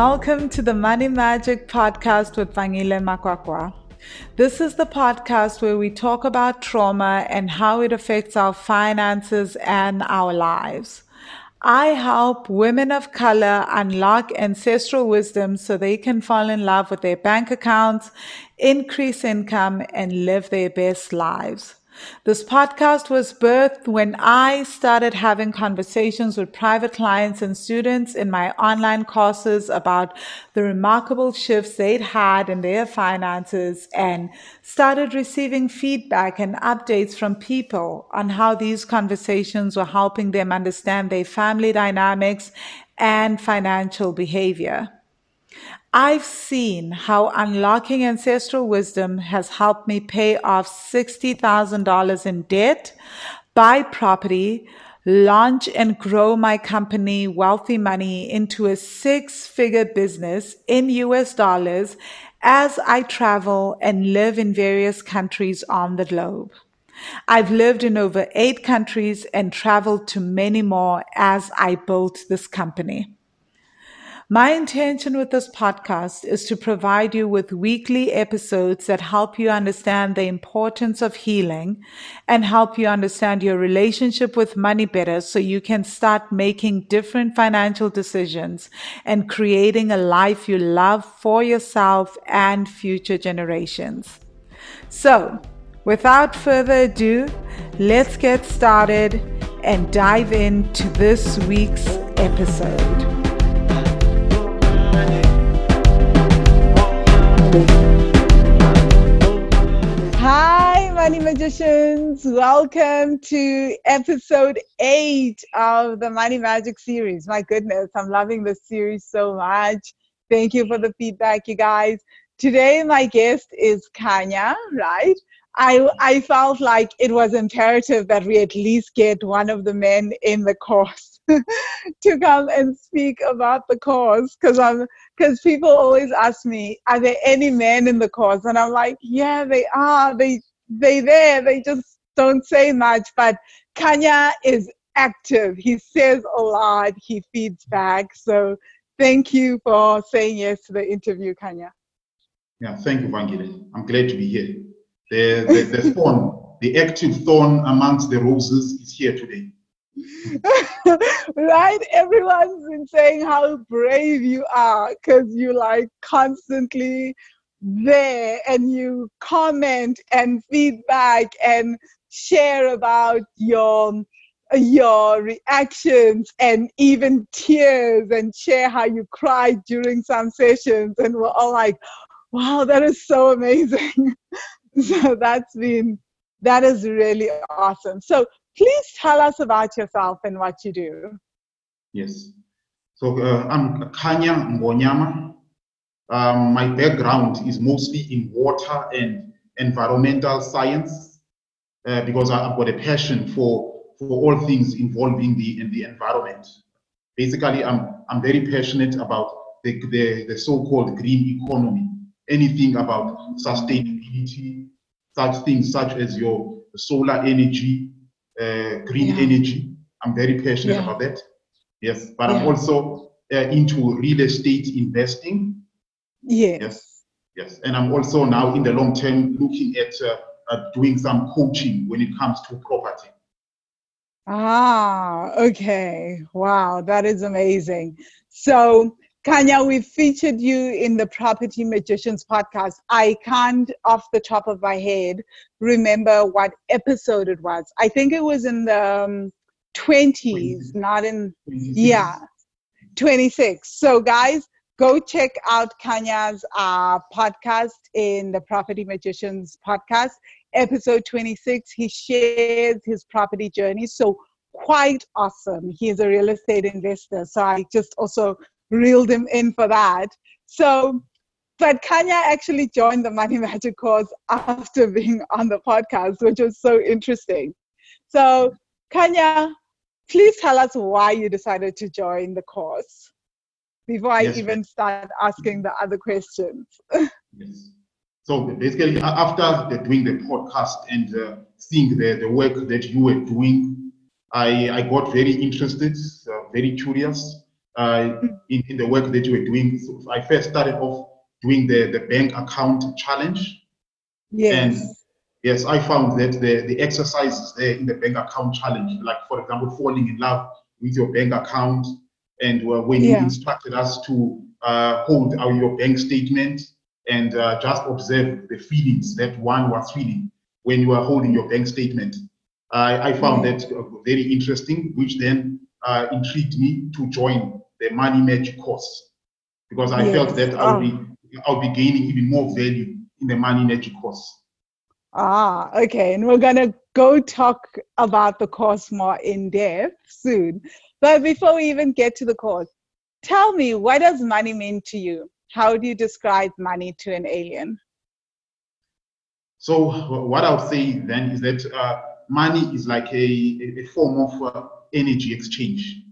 welcome to the Money Magic Podcast with Vangile Makwakwa. This is the podcast where we talk about trauma and how it affects our finances and our lives. I help women of color unlock ancestral wisdom so they can fall in love with their bank accounts, increase income, and live their best lives. This podcast was birthed when I started having conversations with private clients and students in my online courses about the remarkable shifts they'd had in their finances and started receiving feedback and updates from people on how these conversations were helping them understand their family dynamics and financial behavior. I've seen how unlocking ancestral wisdom has helped me pay off $60,000 in debt, buy property, launch and grow my company Wealthy Money into a six figure business in US dollars as I travel and live in various countries on the globe. I've lived in over eight countries and traveled to many more as I built this company. My intention with this podcast is to provide you with weekly episodes that help you understand the importance of healing and help you understand your relationship with money better so you can start making different financial decisions and creating a life you love for yourself and future generations. So, without further ado, let's get started and dive into this week's episode. Hi, Money Magicians. Welcome to episode eight of the Money Magic series. My goodness, I'm loving this series so much. Thank you for the feedback, you guys. Today, my guest is Kanya, right? I, I felt like it was imperative that we at least get one of the men in the course to come and speak about the course because I'm because people always ask me, are there any men in the cause? And I'm like, yeah, they are. They they there. They just don't say much. But Kanya is active. He says a lot. He feeds back. So thank you for saying yes to the interview, Kanya. Yeah, thank you, Vangile. I'm glad to be here. The the, the thorn, the active thorn amongst the roses is here today. right? Everyone's been saying how brave you are because you like constantly there and you comment and feedback and share about your your reactions and even tears and share how you cried during some sessions and we're all like wow that is so amazing so that's been that is really awesome so Please tell us about yourself and what you do. Yes. So uh, I'm Kanya Ngonyama. Um, my background is mostly in water and environmental science uh, because I've got a passion for, for all things involving the, in the environment. Basically, I'm, I'm very passionate about the, the, the so-called green economy, anything about sustainability, such things such as your solar energy, green yeah. energy. I'm very passionate yeah. about that. Yes, but yeah. I'm also uh, into real estate investing. Yes. Yes. Yes. And I'm also now in the long term looking at uh, doing some coaching when it comes to property. Ah, okay. Wow, that is amazing. So, Kanya, we featured you in the Property Magicians podcast. I can't, off the top of my head, remember what episode it was. I think it was in the um, 20s, not in, 26. yeah, 26. So, guys, go check out Kanya's uh, podcast in the Property Magicians podcast, episode 26. He shares his property journey. So, quite awesome. He's a real estate investor. So, I just also reeled him in for that. So, but Kanya actually joined the Money Magic course after being on the podcast, which was so interesting. So, Kanya, please tell us why you decided to join the course before I yes, even start asking the other questions. yes. So basically, after doing the podcast and uh, seeing the, the work that you were doing, I, I got very interested, uh, very curious uh, in, in the work that you were doing. So I first started off doing the, the bank account challenge. Yes. And yes, I found that the, the exercises there in the bank account challenge, like for example, falling in love with your bank account, and uh, when you instructed us to uh, hold our, your bank statement and uh, just observe the feelings that one was feeling when you were holding your bank statement. I I found Yeah. that uh, very interesting, which then uh, intrigued me to join the Money Magic course because I felt that I'll Oh. be I'll be gaining even more value in the Money Magic course. Ah, okay. And we're going to go talk about the course more in depth soon. But before we even get to the course, tell me, what does money mean to you? How do you describe money to an alien? So what I'll say then is that uh, money is like a, a- a form of uh, energy exchange.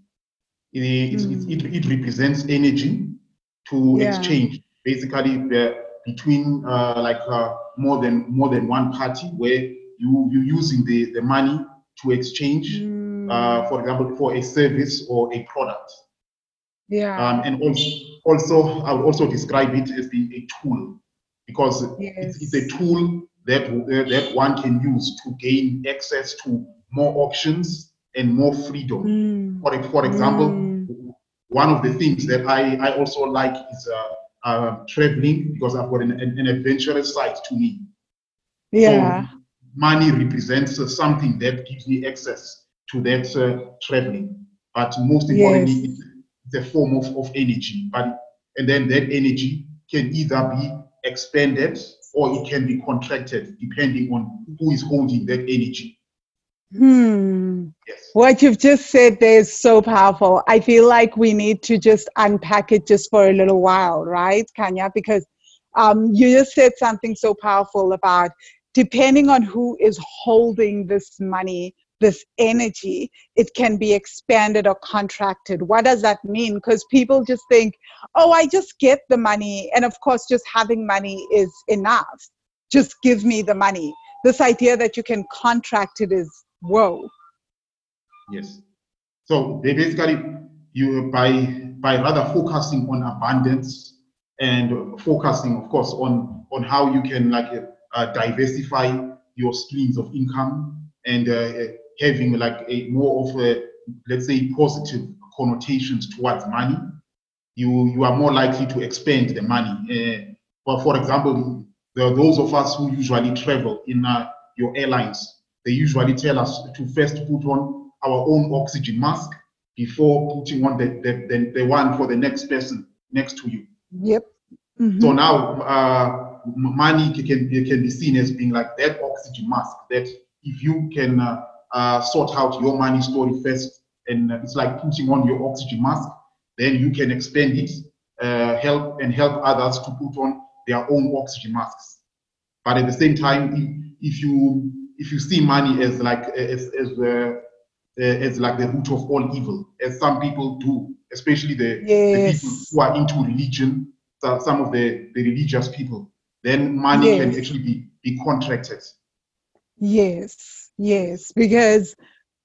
It, it, Mm. it, it represents energy to Yeah. exchange, basically between uh, like uh, more than more than one party, where you you using the, the money to exchange, Mm. uh, for example, for a service or a product. yeah. Um, and also, also, I would also describe it as being a tool because it's, it's a tool that that one can use to gain access to more options and more freedom. Mm. For, for example, Mm. one of the things that I, I also like is uh, uh, traveling because I've got an, an, an adventurous side to me. Yeah. So money represents uh, something that gives me access to that uh, traveling. But most importantly, Yes. it's, it's a form of, of energy. But and then that energy can either be expanded or it can be contracted depending on who is holding that energy. Hmm. Yes. What you've just said there is so powerful. I feel like we need to just unpack it just for a little while, right, Kanya? Because um, you just said something so powerful about depending on who is holding this money, this energy, it can be expanded or contracted. What does that mean? Because people just think, oh, I just get the money. And of course, just having money is enough. Just give me the money. This idea that you can contract it is whoa. Yes. So they basically you by by rather focusing on abundance and focusing, of course, on on how you can like uh, diversify your streams of income and uh, having like a more of a let's say positive connotations towards money. You you are more likely to expend the money. Uh, but for example, there are those of us who usually travel in uh, your airlines they usually tell us to first put on our own oxygen mask before putting on the, the, the, one for the next person next to you. Yep. Mhm. So now uh, money can, be- can be seen as being like that oxygen mask that if you can uh, uh, sort out your money story first, and uh, it's like putting on your oxygen mask, then you can expand it, uh, help and help others to put on their own oxygen masks. But at the same time, if, if you if you see money as like as as uh, uh, as like the root of all evil, as some people do, especially the, the people who are into religion, so- some of the, the religious people, then money can actually be, be contracted. Yes, yes, because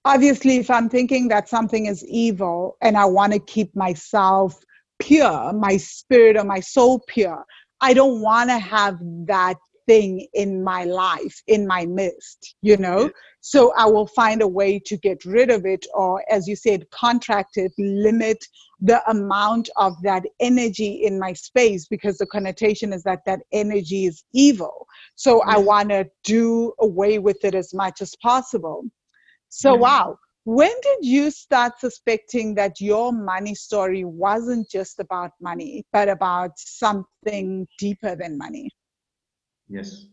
obviously, if I'm thinking that something is evil and I want to keep myself pure, my spirit or my soul pure, I don't want to have that thing in my life, in my midst, you know? So I will find a way to get rid of it, or as you said, contract it, limit the amount of that energy in my space because the connotation is that that energy is evil. So I want to do away with it as much as possible. So, wow. When did you start suspecting that your money story wasn't just about money, but about something deeper than money? Yes.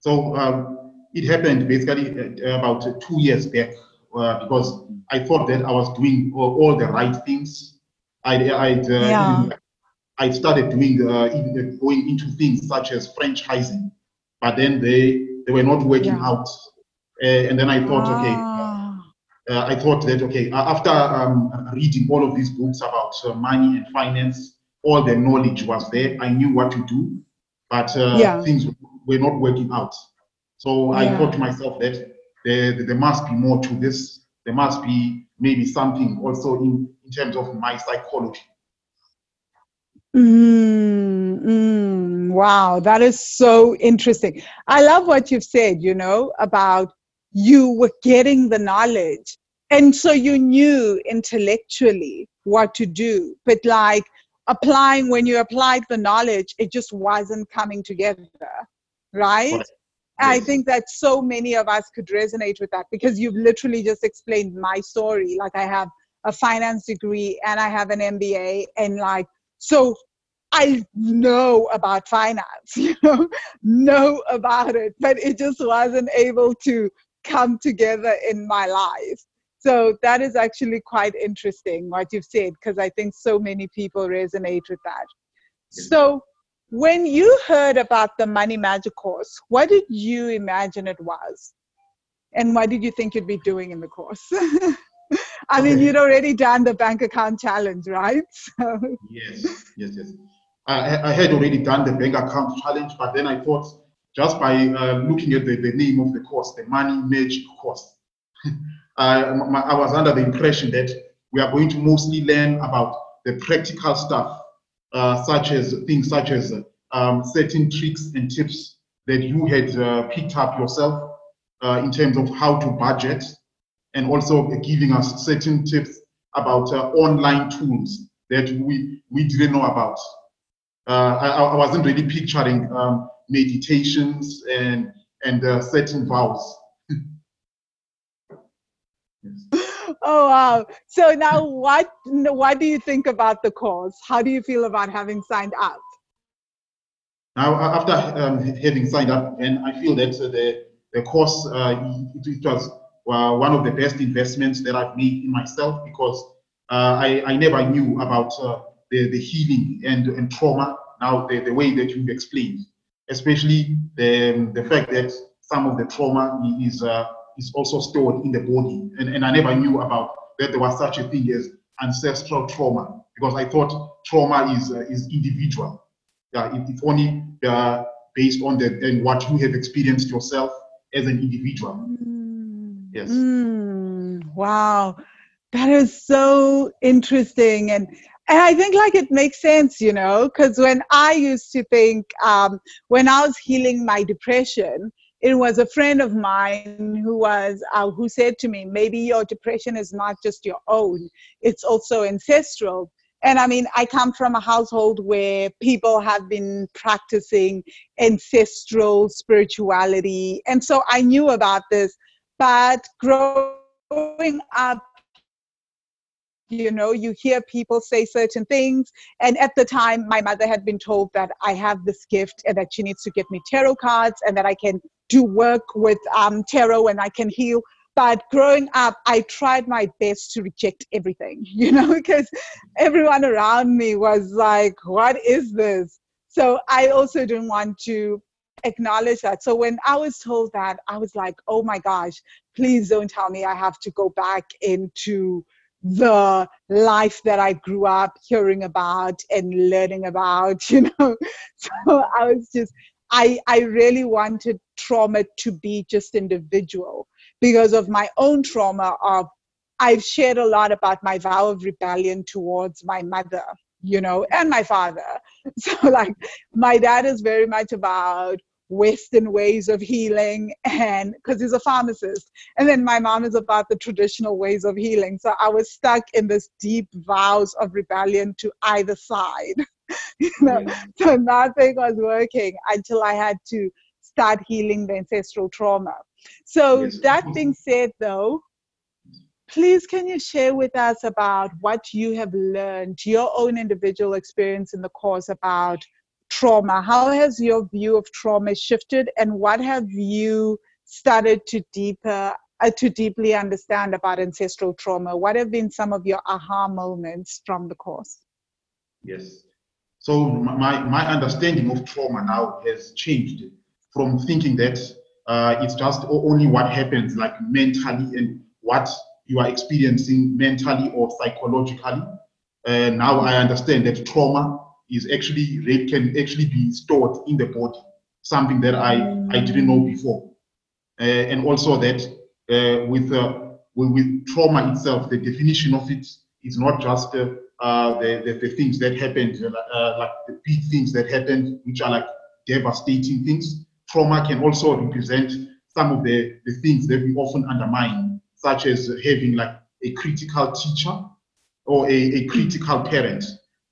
So um, it happened basically uh, about two years back uh, because I thought that I was doing all, all the right things. I I'd, uh, Yeah. I started doing uh, going into things such as franchising, but then they they were not working Yeah. out. Uh, and then I thought, okay, Ah, uh, I thought that okay, after um, reading all of these books about uh, money and finance, all the knowledge was there. I knew what to do, but uh, Yeah. things were not working out. So I Yeah. thought to myself that there, there must be more to this there must be maybe something also in, in terms of my psychology. Mm, mm, wow, that is so interesting. I love what you've said, you know, about you were getting the knowledge. And so you knew intellectually what to do. But like applying, when you applied the knowledge, it just wasn't coming together, right? right. I think that so many of us could resonate with that because you've literally just explained my story. Like I have a finance degree and I have an MBA and like so I know about finance, you know, know about it, but it just wasn't able to come together in my life. So that is actually quite interesting what you've said because I think so many people resonate with that. So when you heard about the Money Magic course, what did you imagine it was? And what did you think you'd be doing in the course? I okay. mean, you'd already done the bank account challenge, right? So. Yes, yes, yes. I, I, had already done the bank account challenge, but then I thought just by uh, looking at the, the name of the course, the Money Magic course, I, I was under the impression that we are going to mostly learn about the practical stuff, uh, such as things such as um, certain tricks and tips that you had uh, picked up yourself uh, in terms of how to budget, and also giving us certain tips about uh, online tools that we, we didn't know about uh, I, I, wasn't really picturing um, meditations and and uh, certain vows. Oh wow! So now, what what do you think about the course? How do you feel about having signed up? Now, after um, having signed up, and I feel that uh, the the course uh, it, was uh, one of the best investments that I've made in myself because uh, I I never knew about the, the healing and, and trauma, now the, the way that you've explained, especially the, the fact that some of the trauma is, uh, is also stored in the body. And, and I never knew about that there was such a thing as ancestral trauma because I thought trauma is, uh, is individual. Yeah, it, it's only uh, based on the, and what you have experienced yourself as an individual. Mm. Yes. Mm. Wow. That is so interesting. And and I think like it makes sense, you know, because when I used to think, um, when I was healing my depression, it was a friend of mine who was uh, who said to me, maybe your depression is not just your own; it's also ancestral. And I mean, I come from a household where people have been practicing ancestral spirituality, and so I knew about this. But growing up you know you hear people say certain things and at the time my mother had been told that i have this gift and that she needs to get me tarot cards and that i can do work with um, tarot and i can heal. But growing up i tried my best to reject everything you know because everyone around me was like what is this? So i also didn't want to acknowledge that. So when i was told that i was like oh my gosh please don't tell me i have to go back into the life that I grew up hearing about and learning about, you know. So I was just, I, I really wanted trauma to be just individual because of my own trauma of I've shared a lot about my vow of rebellion towards my mother, you know, and my father. So like my dad is very much about Western ways of healing, and because he's a pharmacist. And then my mom is about the traditional ways of healing. So I was stuck in this deep vows of rebellion to either side. you know, so nothing was working until I had to start healing the ancestral trauma. So yes. that being said, though, please can you share with us about what you have learned, your own individual experience in the course about trauma. How has your view of trauma shifted, and what have you started to deeper uh, to deeply understand about ancestral trauma? What have been some of your aha moments from the course? Yes. So my my understanding of trauma now has changed from thinking that uh, it's just only what happens like mentally and what you are experiencing mentally or psychologically. Uh, now I understand that trauma is actually can actually be stored in the body, something that I, I didn't know before. Uh, and also that uh, with uh, with, trauma itself, the definition of it is not just uh, uh, the, the, the things that happened, uh, like the big things that happened, which are like devastating things. Trauma can also represent some of the, the things that we often undermine, such as having like a critical teacher or a, a critical parent.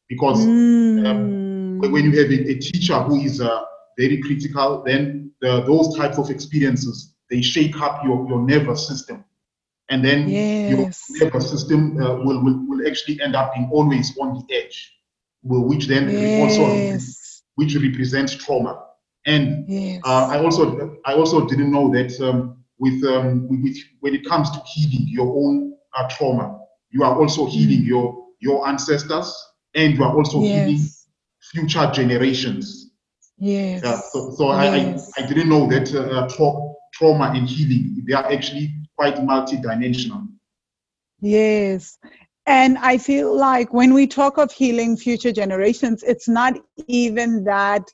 Because Mm. um, when you have a, a teacher who is uh, very critical, then the, those types of experiences, they shake up your, your nervous system. And then your nervous system uh, will, will, will actually end up being always on the edge, which then also which represents trauma. And Yes. uh, I also I also didn't know that um, with, um, with with- when it comes to healing your own uh, trauma, you are also healing Mm. your your ancestors, and you are also healing yes. future generations. Yes. Yeah, so so I, Yes. I I didn't know that uh, tra- trauma and healing they are actually quite multidimensional. Yes. And I feel like when we talk of healing future generations, it's not even that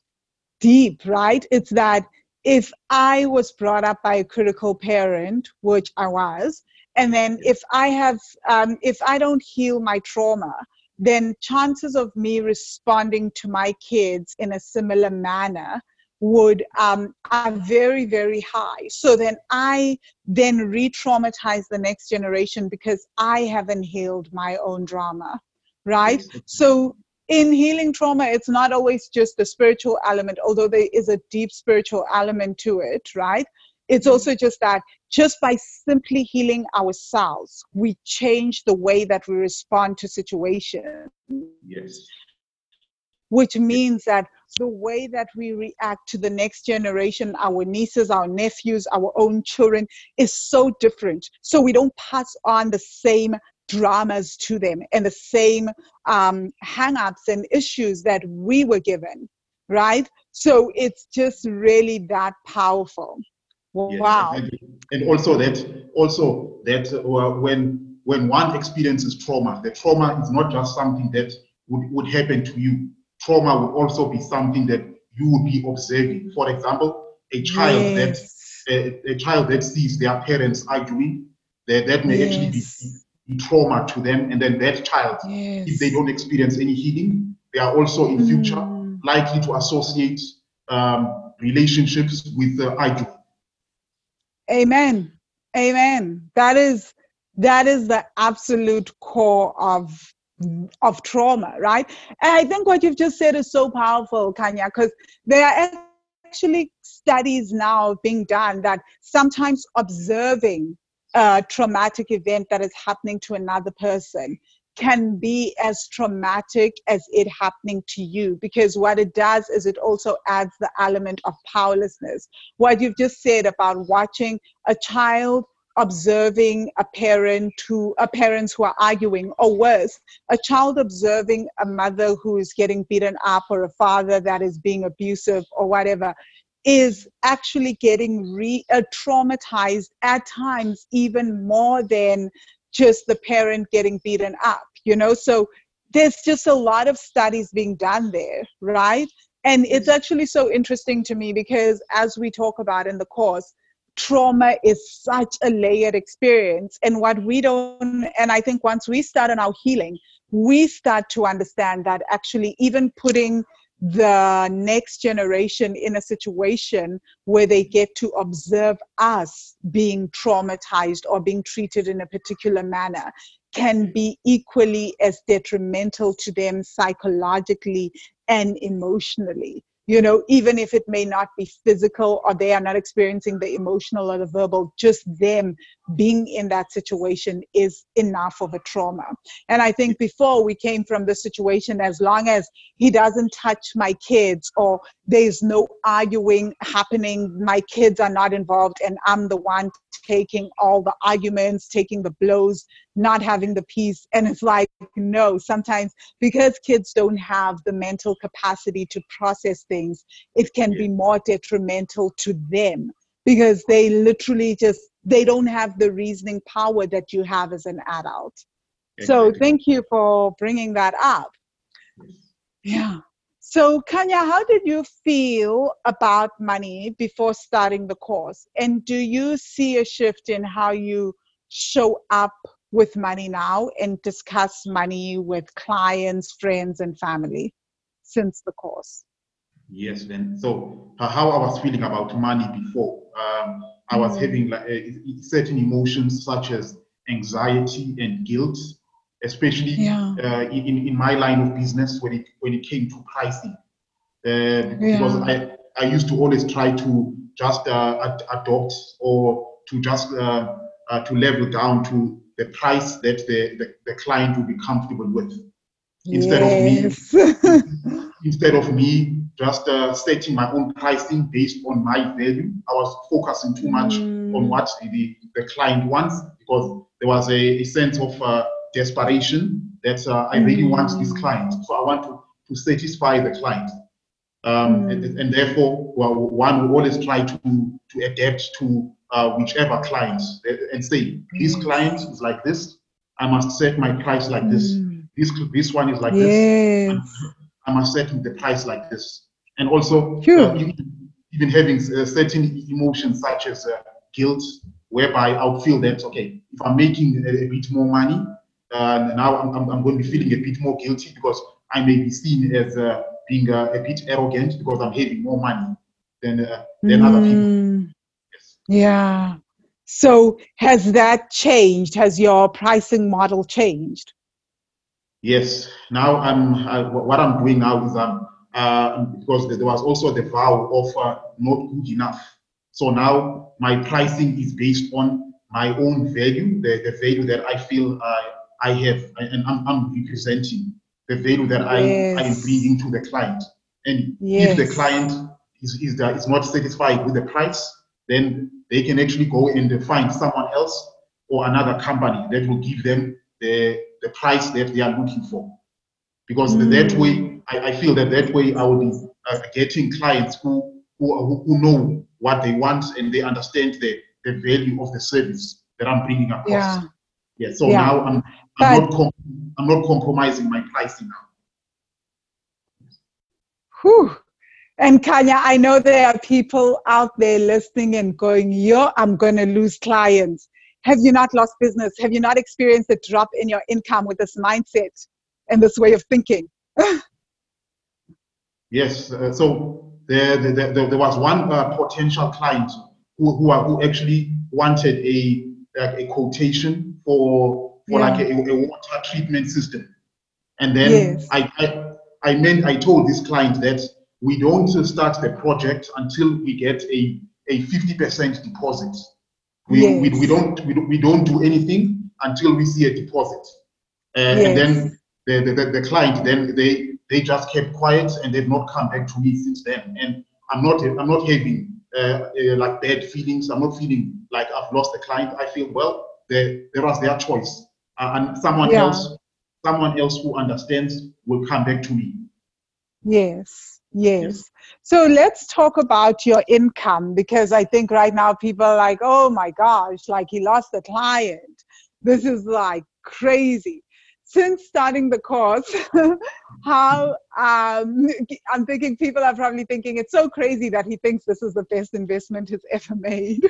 deep, right? It's that if I was brought up by a critical parent, which I was, and then if I have, um, if I don't heal my trauma, then chances of me responding to my kids in a similar manner would um, are very very high. So then i then re-traumatize the next generation because i haven't healed my own drama right? So in healing trauma it's not always just the spiritual element although there is a deep spiritual element to it right it's also just that just by simply healing ourselves we change the way that we respond to situations Yes. which means that the way that we react to the next generation, our nieces, our nephews, our own children, is so different. So we don't pass on the same dramas to them and the same um, hang ups and issues that we were given, right? So it's just really that powerful. Yes, Wow. exactly. And also that also that uh, when when one experiences trauma, the trauma is not just something that would, would happen to you. Trauma would also be something that you would be observing. For example, a child that Yes. a, a child that sees their parents arguing, that, that may actually be, be trauma to them. And then that child, if they don't experience any healing, they are also in future Mm. likely to associate um, relationships with uh, arguing. Amen. Amen. That is that is the absolute core of of trauma, right? And I think what you've just said is so powerful, Kanya, because there are actually studies now being done that sometimes observing a traumatic event that is happening to another person can be as traumatic as it happening to you because what it does is it also adds the element of powerlessness. What you've just said about watching a child observing a parent who a parents who are arguing or worse a child observing a mother who is getting beaten up or a father that is being abusive or whatever is actually getting re uh, traumatized at times even more than just the parent getting beaten up you know? So there's just a lot of studies being done there right? And it's mm. actually so interesting to me because as we talk about in the course trauma is such a layered experience. And what we don't and i think once we start on our healing we start to understand that actually even putting the next generation in a situation where they get to observe us being traumatized or being treated in a particular manner can be equally as detrimental to them psychologically and emotionally. You know even if it may not be physical or they are not experiencing the emotional or the verbal just them being in that situation is enough of a trauma. And i think before we came from the situation as long as he doesn't touch my kids or there's no arguing happening my kids are not involved and i'm the one taking all the arguments taking the blows not having the peace. And it's like no sometimes because kids don't have the mental capacity to process things it can be more detrimental to them because they literally just they don't have the reasoning power that you have as an adult. So thank you for bringing that up. Yeah. So kanya how did you feel about money before starting the course? And do you see a shift in how you show up with money now and discuss money with clients, friends, and family since the course? Yes, then. So how I was feeling about money before, um, I was mm. having like uh, certain emotions such as anxiety and guilt, especially yeah. uh, in, in my line of business when it when it came to pricing. Uh, yeah. Because I, I used to always try to just uh, ad- adopt or to just uh, uh, to level down to the price that the, the, the client will be comfortable with instead yes. of me instead of me just uh, setting my own pricing based on my value i was focusing too much mm. on what the, the client wants because there was a, a sense of uh, desperation that uh, i really mm. want this client so i want to, to satisfy the client um, mm. and, and, therefore well, one will always try to to adapt to uh, whichever client and say this mm. client is like this i must set my price like this mm. this this one is like yes. this i must set the price like this and also uh, even, even, having uh, certain emotions such as uh, guilt whereby i'll feel that okay if i'm making a, a bit more money uh, now I'm, I'm, I'm, going to be feeling a bit more guilty because i may be seen as uh, being uh, a bit arrogant because I'm having more money than uh, than mm. other people. Yes. Yeah. So has that changed? Has your pricing model changed? Yes. Now I'm I, what I'm doing now is I'm uh, because there was also the vow of uh, not good enough. So now my pricing is based on my own value, the, the value that I feel uh, I have and I'm, I'm representing the value that yes. I, I am bringing to the client. And yes. if the client is, is, that is not satisfied with the price, then they can actually go and find someone else or another company that will give them the, the price that they are looking for. Because mm. that way, I, I, feel that that way I will be uh, getting clients who, who, who know what they want and they understand the, the value of the service that I'm bringing across. Yeah. Yeah. So yeah. now I'm, I'm not I'm not compromising my pricing now. Whew. And Kanya, I know there are people out there listening and going, yo, I'm going to lose clients. Have you not lost business? Have you not experienced a drop in your income with this mindset and this way of thinking? yes. Uh, so there, there, there, there, was one uh, potential client who, who, who actually wanted a, a quotation for for yeah. like a, a, water treatment system. And then yes. I, I, I meant I told this client that we don't start the project until we get a, a 50% deposit. We, yes. we, we, don't, we, we don't do anything until we see a deposit. Uh, yes. And then the, the, the client, then they, they just kept quiet and they've not come back to me since then. And I'm not, I'm not having uh, uh, like bad feelings. I'm not feeling like I've lost the client. I feel, well, there, there was their choice uh, and someone yeah. else someone else who understands will come back to me yes, yes. So let's talk about your income because i think right now people are like oh my gosh like he lost a client. This is like crazy. Since starting the course, how um, I'm thinking people are probably thinking it's so crazy that he thinks this is the best investment he's ever made.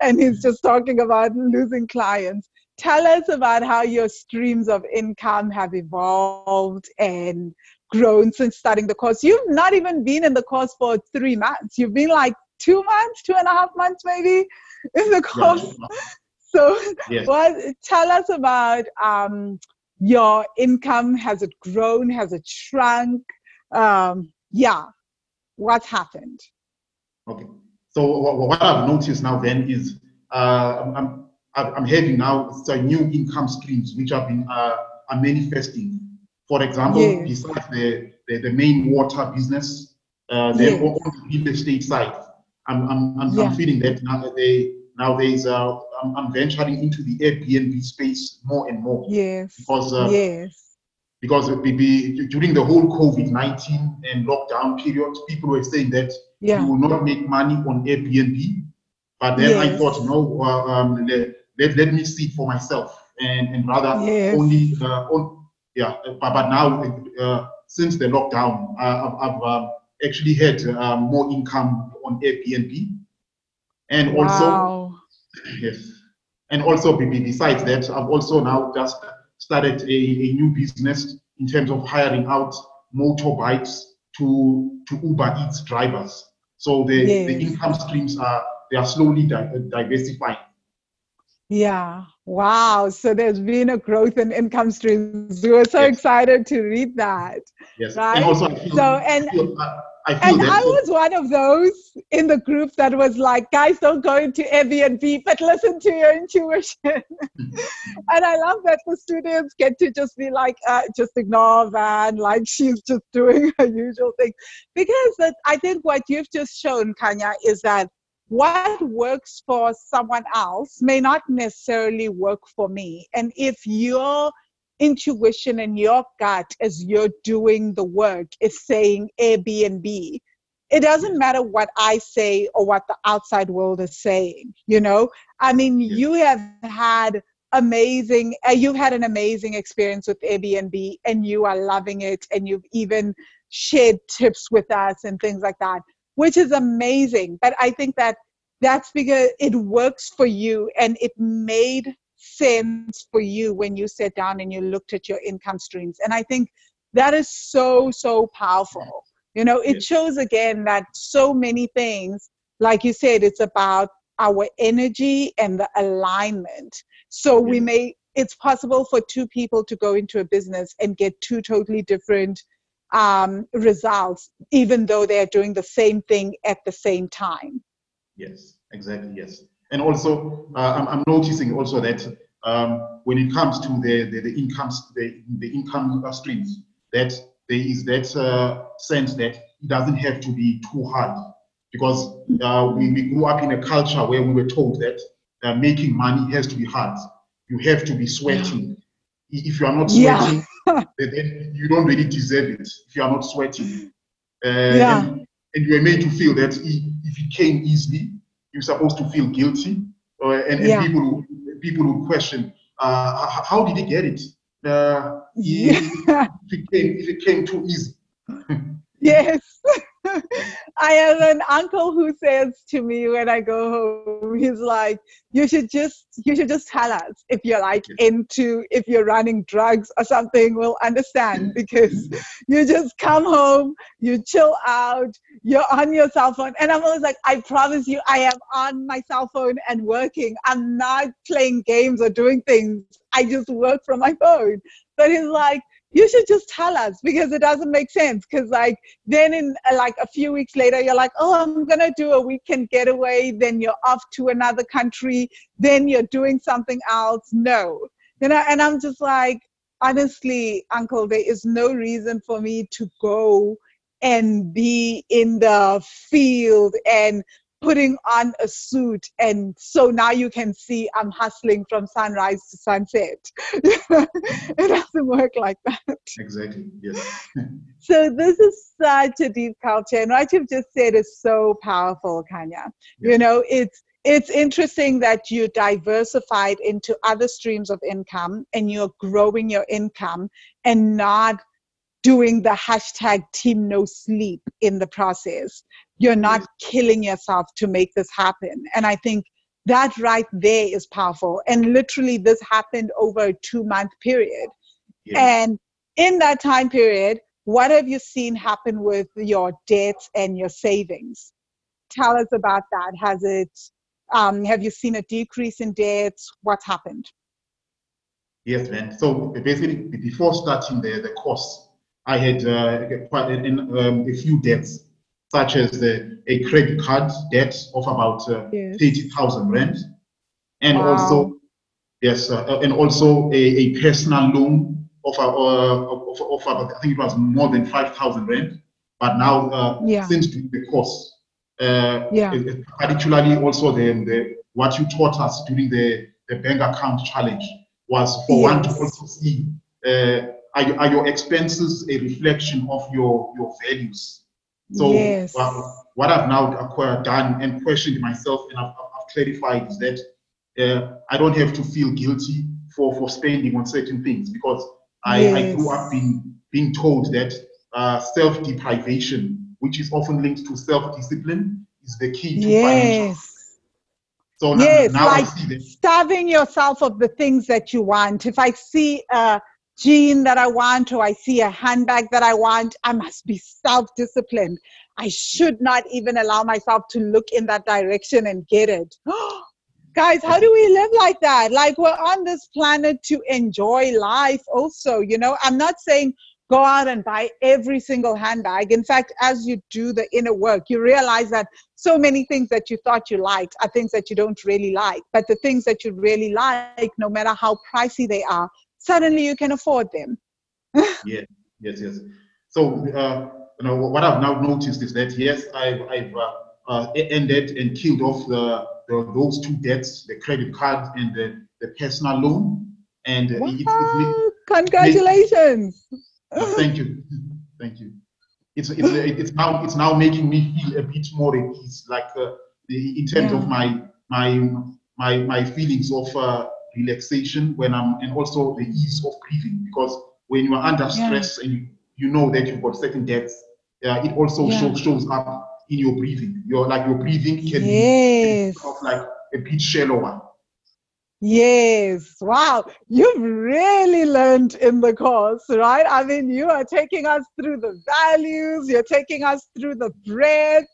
and he's just talking about losing clients. Tell us about how your streams of income have evolved and grown since starting the course. You've not even been in the course for three months. You've been like two months, two and a half months maybe in the course. Yeah. So yes. what tell us about um, your income. Has it grown? Has it shrunk? Um, yeah. What's happened? Okay. So what I've noticed now then is uh, I'm, I'm having now some new income streams which have been uh, are manifesting. For example, yes. besides the, the, the, main water business, uh, yes. on the real estate side, I'm, I'm, I'm, yeah. I'm feeling that now they nowadays uh, I'm, I'm venturing into the Airbnb space more and more. Yes. Because uh, yes. Because be, during the whole COVID 19 and lockdown period, people were saying that yeah. you will not make money on Airbnb. But then yes. I thought, no, uh, um, let, let me see for myself and, and rather yes. only uh, on, yeah but, but now uh, since the lockdown uh, I've, I've uh, actually had uh, more income on Airbnb and wow. also yes And also, besides that, I've also now just started a, a new business in terms of hiring out motorbikes to, to Uber Eats drivers. So the, yes. the income streams are they are slowly di- diversifying. Yeah. Wow. So there's been a growth in income streams. We were so yes. excited to read that. Yes. Right? And also, I feel, so and. I feel, I and I was one of those in the group that was like, guys, don't go into Airbnb, but listen to your intuition. and I love that the students get to just be like, uh, just ignore Van, like she's just doing her usual thing. Because that, I think what you've just shown, Kanya, is that what works for someone else may not necessarily work for me. And if your intuition and your gut as you're doing the work is saying Airbnb, it doesn't matter what I say or what the outside world is saying, you know? I mean, you have had amazing, uh, you've had an amazing experience with Airbnb and you are loving it and you've even shared tips with us and things like that, which is amazing. But I think that that's because it works for you and it made sense for you when you sat down and you looked at your income streams. And I think that is so, so powerful. You know, it shows again that so many things, like you said, it's about our energy and the alignment. So we may, it's possible for two people to go into a business and get two totally different um, results, even though they're doing the same thing at the same time. Yes, exactly. Yes. And also, uh, I'm, I'm, noticing also that um, when it comes to the, the, the incomes, the, the income streams, that there is that uh, sense that it doesn't have to be too hard because uh, we, we grew up in a culture where we were told that uh, making money has to be hard. You have to be sweating. If you are not sweating, yeah. Then you don't really deserve it. If you are not sweating, uh, yeah. and, and you are made to feel that if it came easily, you're supposed to feel guilty, uh, and, and yeah. people people would question, uh, how did he get it? Uh, yeah. if, it came, if it came too easy. yes. I have an uncle who says to me when I go home, he's like, you should just you should just tell us if you're like into if you're running drugs or something, we'll understand mm-hmm. because mm-hmm. you just come home, you chill out, you're on your cell phone. And I'm always like, I promise you, I am on my cell phone and working. I'm not playing games or doing things. I just work from my phone. But he's like, you should just tell us because it doesn't make sense. Because like then in like a few weeks later you're like oh i'm gonna do a weekend getaway then you're off to another country then you're doing something else. No. You know and i'm just like honestly uncle there is no reason for me to go and be in the field and putting on a suit and so now you can see i'm hustling from sunrise to sunset. It doesn't work like that. Exactly yes. So this is such a deep culture and what you've just said is so powerful kanya. Yes. you know it's it's interesting that you diversified into other streams of income and you're growing your income and not doing the hashtag team no sleep in the process you're not killing yourself to make this happen. And I think that right there is powerful. And literally, this happened over a two month period. And in that time period, what have you seen happen with your debts and your savings? Tell us about that. Has it, um, have you seen a decrease in debts? What's happened? Yes, man. So basically, before starting the, the course, I had uh, quite um, a few debts such as the, a credit card debt of about uh, yes. 30,000 rand, and wow. also yes, uh, and also a, a personal loan of, uh, of, of, about, I think it was more than 5,000 rand. But now, uh, yeah. since the course, uh, yeah. particularly also the, the what you taught us during the, the bank account challenge was for yes. one to also see uh, are, are your expenses a reflection of your, your values so yes. what, what I've now acquired, done and questioned myself and I've, I've clarified is that uh, I don't have to feel guilty for, for spending on certain things because I, yes. I grew up being, being told that uh, self-deprivation, which is often linked to self-discipline, is the key to yes. So now, yes, now I like see starving yourself of the things that you want. If I see a jean that I want or I see a handbag that I want, I must be self disciplined. I should not even allow myself to look in that direction and get it. Guys, how do we live like that? Like we're on this planet to enjoy life also, you know? I'm not saying go out and buy every single handbag. In fact, as you do the inner work, you realize that so many things that you thought you liked are things that you don't really like. But the things that you really like, no matter how pricey they are, suddenly you can afford them. yeah, yes, yes. So, uh, you know, what I've now noticed is that yes, I've, I've uh, uh, ended and killed off the, the, those two debts, the credit card and the, the personal loan. And wow. it, it, it, Congratulations! thank you, thank you. It's, it's it's now it's now making me feel a bit more at ease, like uh, the, in terms yeah. of my my my my feelings of uh, relaxation when I'm and also the ease of breathing because when you are under stress yeah. and you, you know that you've got certain debts, uh, it also yeah. show, shows up in your breathing. Your like your breathing can yes. be of like a bit shallower. Yes, wow, you've really learned in the course, right? I mean, you are taking us through the values, you're taking us through the breath,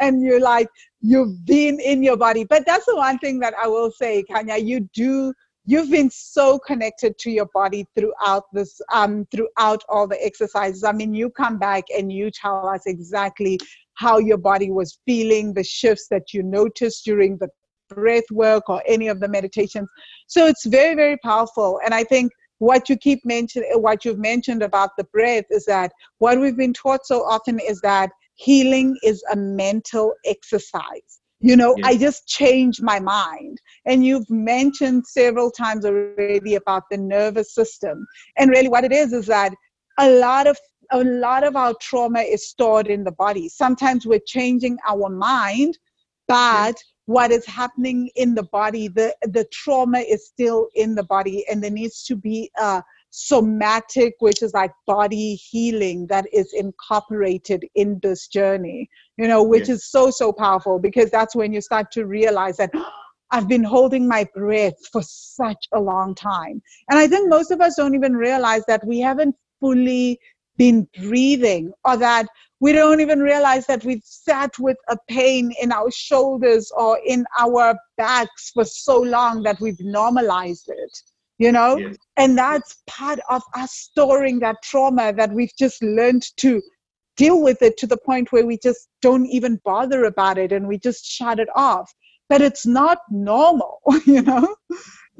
and you're like, you've been in your body. But that's the one thing that I will say, Kanya, you do you've been so connected to your body throughout this um, throughout all the exercises. I mean you come back and you tell us exactly how your body was feeling the shifts that you noticed during the breath work or any of the meditations. So it's very very powerful. And i think what you keep mentioning what you've mentioned about the breath is that what we've been taught so often is that healing is a mental exercise you know yes. i just change my mind and you've mentioned several times already about the nervous system and really what it is is that a lot of a lot of our trauma is stored in the body sometimes we're changing our mind but yes. what is happening in the body the the trauma is still in the body and there needs to be a somatic, which is like body healing that is incorporated in this journey, you know, which is so, so powerful because that's when you start to realize that oh, I've been holding my breath for such a long time. And I think most of us don't even realize that we haven't fully been breathing or that we don't even realize that we've sat with a pain in our shoulders or in our backs for so long that we've normalized it you know yes. and that's part of us storing that trauma that we've just learned to deal with it to the point where we just don't even bother about it and we just shut it off but it's not normal you know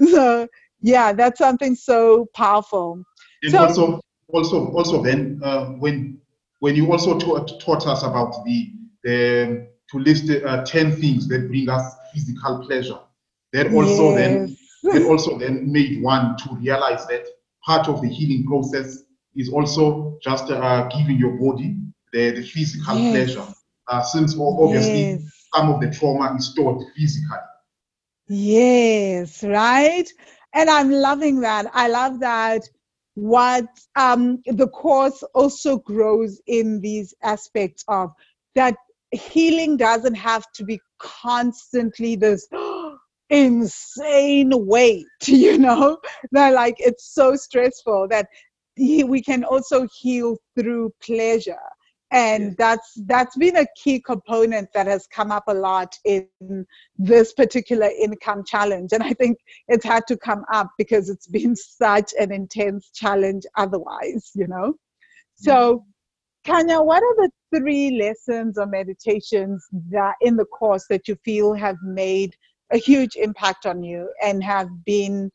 so yeah that's something so powerful and so, also also also then uh, when when you also taught, taught us about the the to list the, uh, 10 things that bring us physical pleasure that also yes. then and also then made one to realize that part of the healing process is also just uh, giving your body the, the physical yes. pleasure. Uh, since obviously yes. some of the trauma is stored physically. Yes, right. And I'm loving that. I love that what um, the course also grows in these aspects of that healing doesn't have to be constantly this insane weight, you know, that like it's so stressful that we can also heal through pleasure. And that's that's been a key component that has come up a lot in this particular income challenge. And I think it's had to come up because it's been such an intense challenge otherwise, you know. So mm-hmm. Kanya, what are the three lessons or meditations that in the course that you feel have made a huge impact on you and have been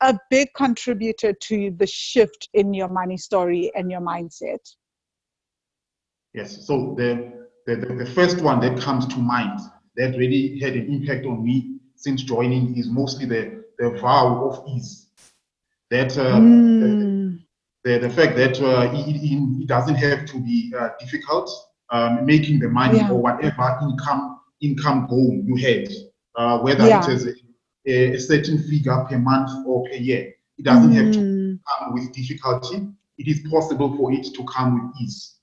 a big contributor to the shift in your money story and your mindset? Yes, so the, the, the first one that comes to mind that really had an impact on me since joining is mostly the, the vow of ease. That uh, mm. the, the, the, fact that uh, it, it, doesn't have to be uh, difficult, um, making the money yeah. or whatever income income goal you had uh, whether yeah. it is a, a, certain figure per month or per year. It doesn't mm. have to mm. come with difficulty. It is possible for it to come with ease.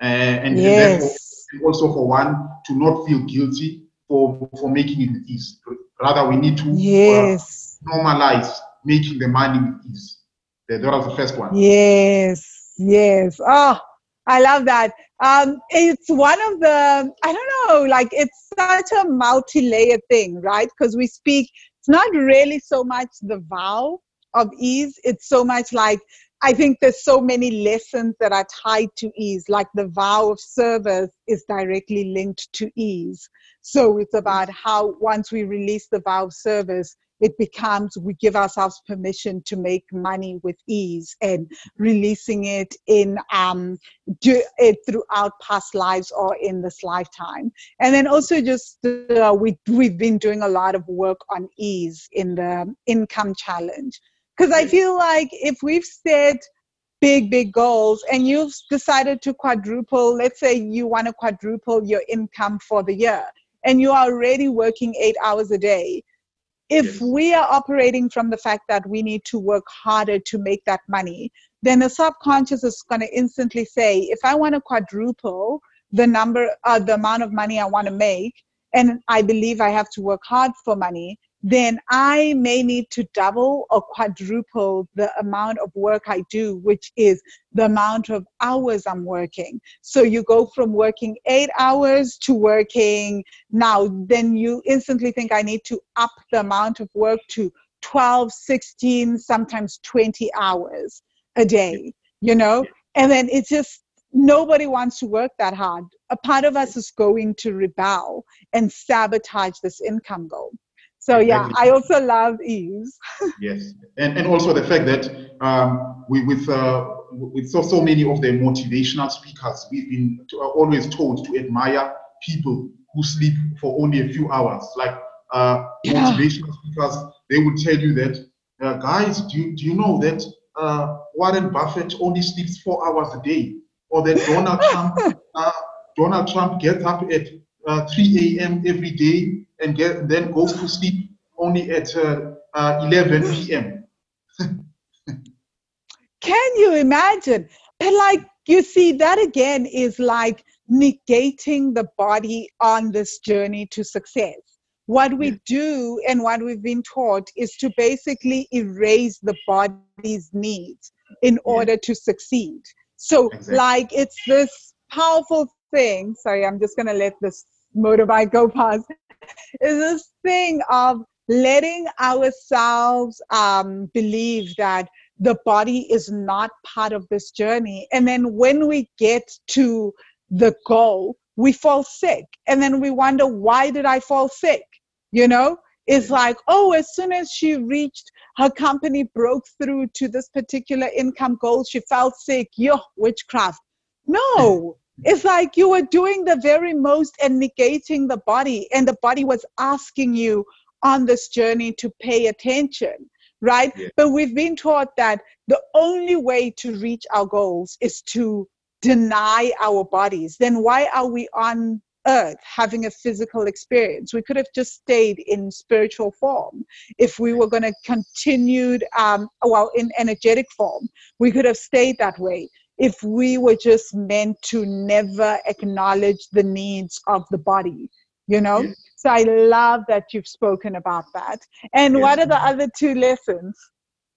Uh, and, yes. and also for one to not feel guilty for, for making it with ease. Rather, we need to uh, yes. uh, normalize making the money with ease. That was the first one. Yes, yes. Oh, I love that. Um, it's one of the, I don't know, like it's such a multi layered thing, right? Because we speak, it's not really so much the vow of ease, it's so much like I think there's so many lessons that are tied to ease, like the vow of service is directly linked to ease. So it's about how once we release the vow of service, it becomes we give ourselves permission to make money with ease and releasing it in um, do it throughout past lives or in this lifetime and then also just uh, we, we've been doing a lot of work on ease in the income challenge because I feel like if we've set big, big goals and you've decided to quadruple, let's say you want to quadruple your income for the year and you are already working eight hours a day. If we are operating from the fact that we need to work harder to make that money, then the subconscious is going to instantly say, if I want to quadruple the number, uh, the amount of money I want to make, and I believe I have to work hard for money, then I may need to double or quadruple the amount of work I do, which is the amount of hours I'm working. So you go from working eight hours to working now, then you instantly think I need to up the amount of work to 12, 16, sometimes 20 hours a day, you know? And then it's just, nobody wants to work that hard. A part of us is going to rebel and sabotage this income goal. So yeah, I also love ease. yes, and and also the fact that um, we with uh, with so so many of the motivational speakers, we've been to, uh, always told to admire people who sleep for only a few hours. Like uh, yeah. motivational speakers, they would tell you that, uh, guys, do you, do you know that uh, Warren Buffett only sleeps four hours a day, or that Donald Trump uh, Donald Trump gets up at 3 a.m. every day and get, then go to sleep only at uh, uh, 11 p.m. Can you imagine? But like you see, that again is like negating the body on this journey to success. What we do and what we've been taught is to basically erase the body's needs in order to succeed. So, exactly. like, it's this powerful thing. Sorry, I'm just going to let this motorbike go past is this thing of letting ourselves um, believe that the body is not part of this journey. And then when we get to the goal, we fall sick. And then we wonder, why did I fall sick? You know, it's like, oh, as soon as she reached her company, broke through to this particular income goal, she felt sick. Yo, witchcraft. No, it's like you were doing the very most and negating the body, and the body was asking you on this journey to pay attention, right? Yeah. But we've been taught that the only way to reach our goals is to deny our bodies. Then why are we on earth having a physical experience. We could have just stayed in spiritual form. If we were going to continued, um, well, in energetic form, we could have stayed that way if we were just meant to never acknowledge the needs of the body, you know? Yes. So I love that you've spoken about that. And yes. what are the other two lessons?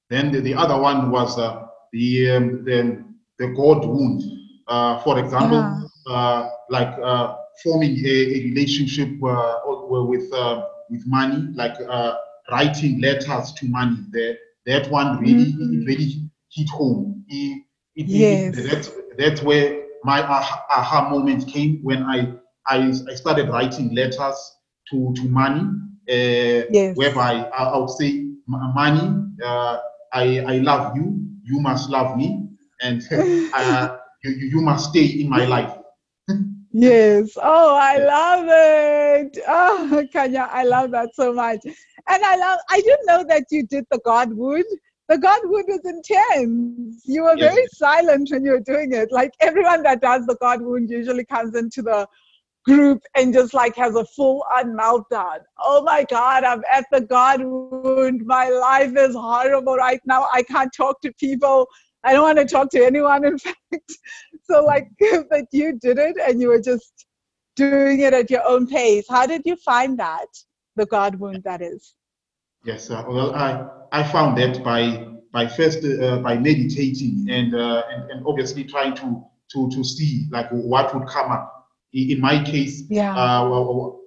Then the, the other one was uh, the, um, the, the God wound. Uh, for example, yeah. uh, like uh, forming a, a relationship uh, with, uh, with money, like writing letters to money. The, that one really, mm-hmm. really hit home. It, it, yes. It, that's, that's where my aha, aha moment came when I, I, I started writing letters to, to money, uh, yes. whereby I, I, would say, money, uh, I, I love you, you must love me, and uh, you, you must stay in my life. yes. Oh, I love it. Oh, Kanya, I love that so much. And I love, I didn't know that you did the God wound the God wound was intense. You were yes. very silent when you were doing it. Like everyone that does the God wound usually comes into the group and just like has a full on meltdown. Oh my God, I'm at the God wound. My life is horrible right now. I can't talk to people. I don't want to talk to anyone, in fact. So, like, but you did it and you were just doing it at your own pace. How did you find that? the God wound that is? Yes, uh, well, I, I found that by by first uh, by meditating and, uh, and and obviously trying to to to see like what would come up. In my case, Yeah. uh,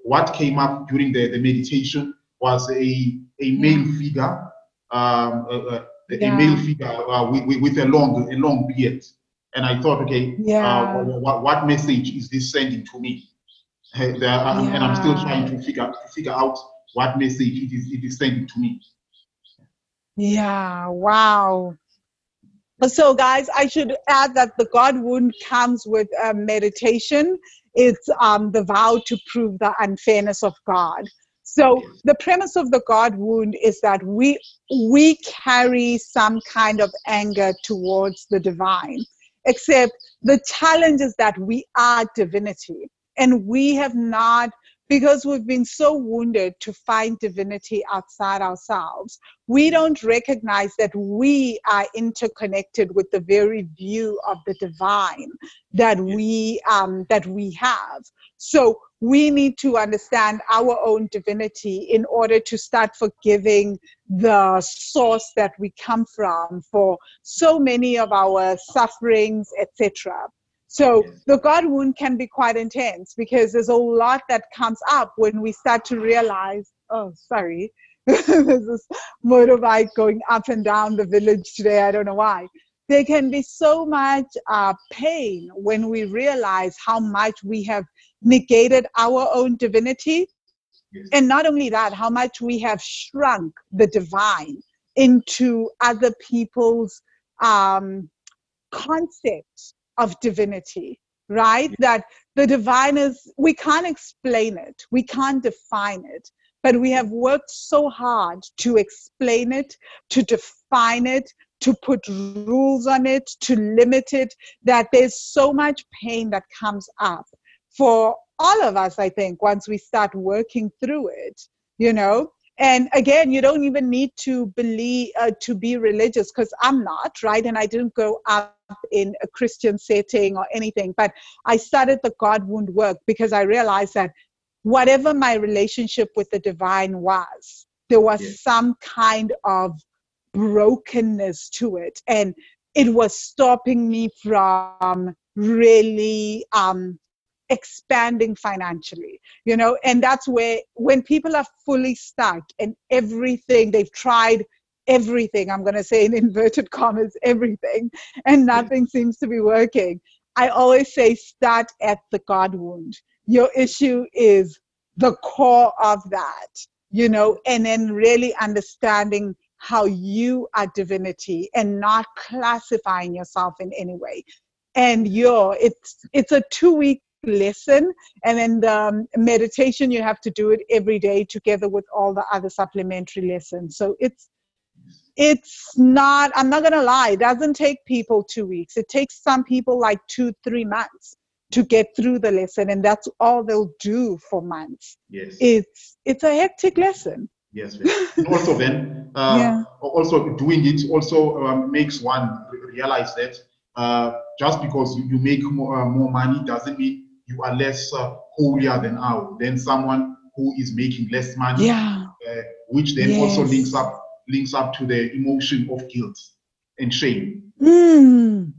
what came up during the, the meditation was a a male figure, um, uh, uh, a Yeah. male figure uh, with, with, with a long a long beard, and I thought, okay, Yeah. uh, what, what message is this sending to me? Um, And I'm still trying to figure to figure out what message it is it is sending to me. Yeah, wow. So, guys, I should add that the God wound comes with uh, meditation. It's um, the vow to prove the unfairness of God. So, the premise of the God wound is that we we carry some kind of anger towards the divine. Except the challenge is that we are divinity, and we have not because we've been so wounded to find divinity outside ourselves we don't recognize that we are interconnected with the very view of the divine that we um, that we have. So we need to understand our own divinity in order to start forgiving the source that we come from for so many of our sufferings etc so Yes. the God wound can be quite intense because there's a lot that comes up when we start to realize, oh, sorry, there's this motorbike going up and down the village today. I don't know why. There can be so much uh, pain when we realize how much we have negated our own divinity. Yes. And not only that, how much we have shrunk the divine into other people's um, concept of divinity, right? That the divine is, we can't explain it, we can't define it, but we have worked so hard to explain it, to define it, to put rules on it, to limit it, that there's so much pain that comes up for all of us, I think, once we start working through it, you know? And again, you don't even need to believe, uh, to be religious, because I'm not, right? And I didn't grow up in a Christian setting or anything, but I started the God wound work because I realized that whatever my relationship with the divine was, there was Yes. some kind of brokenness to it. And it was stopping me from really um, expanding financially, you know? And that's where, when people are fully stuck and everything, they've tried everything, I'm going to say in inverted commas, everything, and nothing seems to be working. I always say start at the God wound. Your issue is the core of that, you know, and then really understanding how you are divinity and not classifying yourself in any way. And you're, it's it's a two week lesson, and then the um, meditation you have to do it every day together with all the other supplementary lessons. So it's it's not i'm not going to lie it doesn't take people two weeks it takes some people like two three months to get through the lesson and that's all they'll do for months Yes. it's it's a hectic lesson Yes, yes. Also then, uh, Yeah. also doing it also um, makes one realize that uh, just because you, you make more, uh, more money doesn't mean you are less uh, holier than our than someone who is making less money. yeah Uh, which then also links up links up to the emotion of guilt and shame. mm.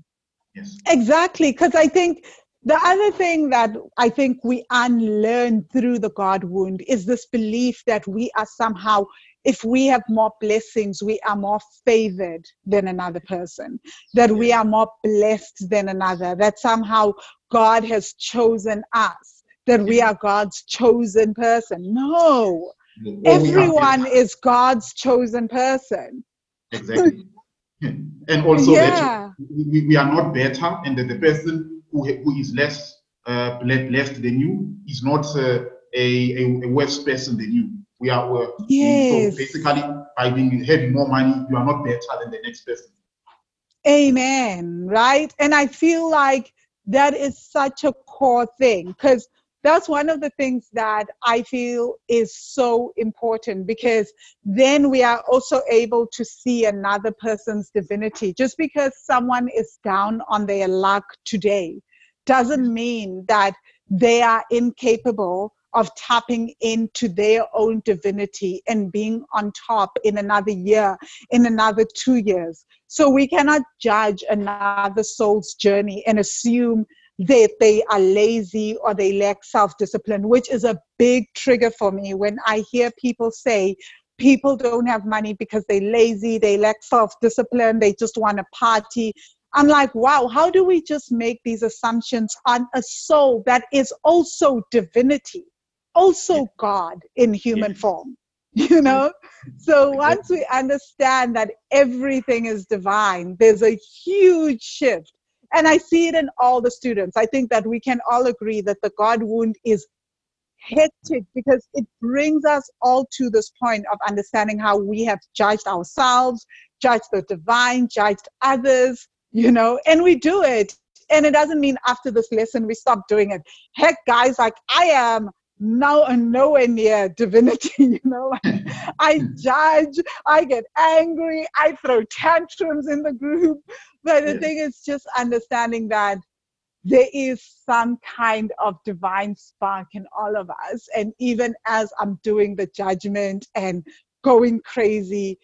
Yes. Exactly, because I think the other thing that I think we unlearn through the God wound is this belief that we are somehow, if we have more blessings, we are more favored than another person, that we are more blessed than another, that somehow God has chosen us, that we are God's chosen person. No, Or we are everyone is God's chosen person. Exactly. and also Yeah. that we, we are not better, and that the person who, who is less uh, ble- blessed than you is not uh, a, a, a worse person than you. We are uh, Yes. so basically by being having more money, you are not better than the next person. Amen. Right. And I feel like that is such a core thing because that's one of the things that I feel is so important because then we are also able to see another person's divinity. Just because someone is down on their luck today doesn't mean that they are incapable of tapping into their own divinity and being on top in another year, in another two years. So we cannot judge another soul's journey and assume that they are lazy or they lack self discipline, which is a big trigger for me when I hear people say, people don't have money because they're lazy, they lack self discipline, they just want to party. I'm like, wow, how do we just make these assumptions on a soul that is also divinity, also God in human form? You know? So once we understand that everything is divine, there's a huge shift. And I see it in all the students. I think that we can all agree that the God wound is hectic because it brings us all to this point of understanding how we have judged ourselves, judged the divine, judged others, you know, and we do it. And it doesn't mean after this lesson we stop doing it. Heck, guys, like I am now and nowhere near divinity, you know. I hmm. judge, I get angry, I throw tantrums in the group. But the thing is just understanding that there is some kind of divine spark in all of us. And even as I'm doing the judgment and going crazy,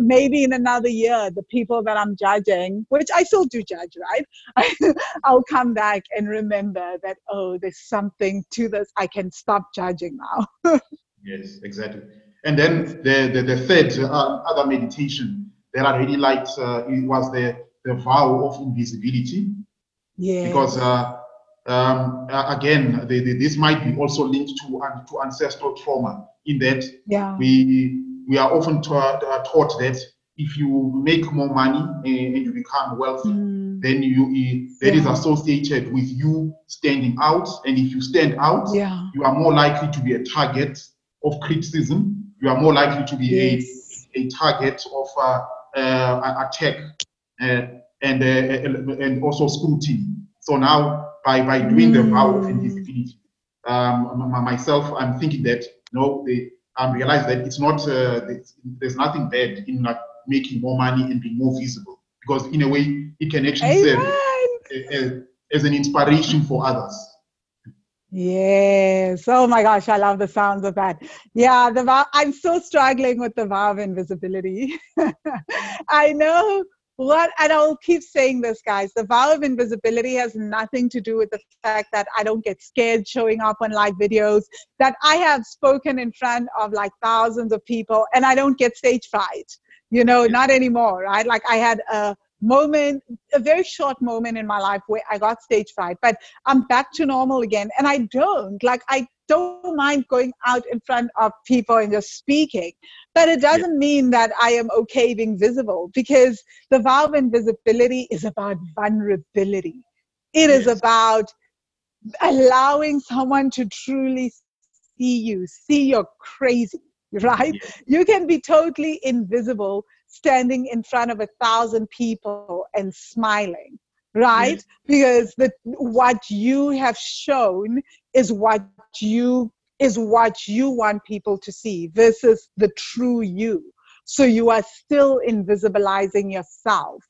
maybe in another year, the people that I'm judging, which I still do judge, right? I'll come back and remember that, oh, there's something to this. I can stop judging now. yes, exactly. And then the, the, the third uh, other meditation that I really liked uh, was the, the vow of invisibility. Yeah. Because uh, um, again, the, the, this might be also linked to, to ancestral trauma in that yeah. we we are often taught, uh, taught that if you make more money and, you become wealthy, mm. then you that yeah. is associated with you standing out. And if you stand out, yeah. you are more likely to be a target of criticism. You are more likely to be yes. a, a target of uh, uh, attack uh, and uh, and also scrutiny. So now, by by doing mm. the vow of invisibility, um, myself, I'm thinking that you know, the and realize that it's not uh, there's nothing bad in like making more money and being more visible because in a way it can actually serve as, as an inspiration for others Yes. Oh my gosh, I love the sounds of that. Yeah, the vow, I'm still struggling with the vow of invisibility. I know what and i'll keep saying this guys. The vow of invisibility has nothing to do with the fact that i don't get scared showing up on live videos that i have spoken in front of like thousands of people and i don't get stage fright you know not anymore right? Like i had a moment a very short moment in my life where i got stage fright but i'm back to normal again and i don't. Like i don't mind going out in front of people and just speaking. But it doesn't yeah. mean that I am okay being visible because the vow of invisibility is about vulnerability. It yes. is about allowing someone to truly see you, see you're crazy, right? Yes. You can be totally invisible standing in front of a thousand people and smiling right yes. because the what you have shown is what you is what you want people to see versus the true you so you are still invisibilizing yourself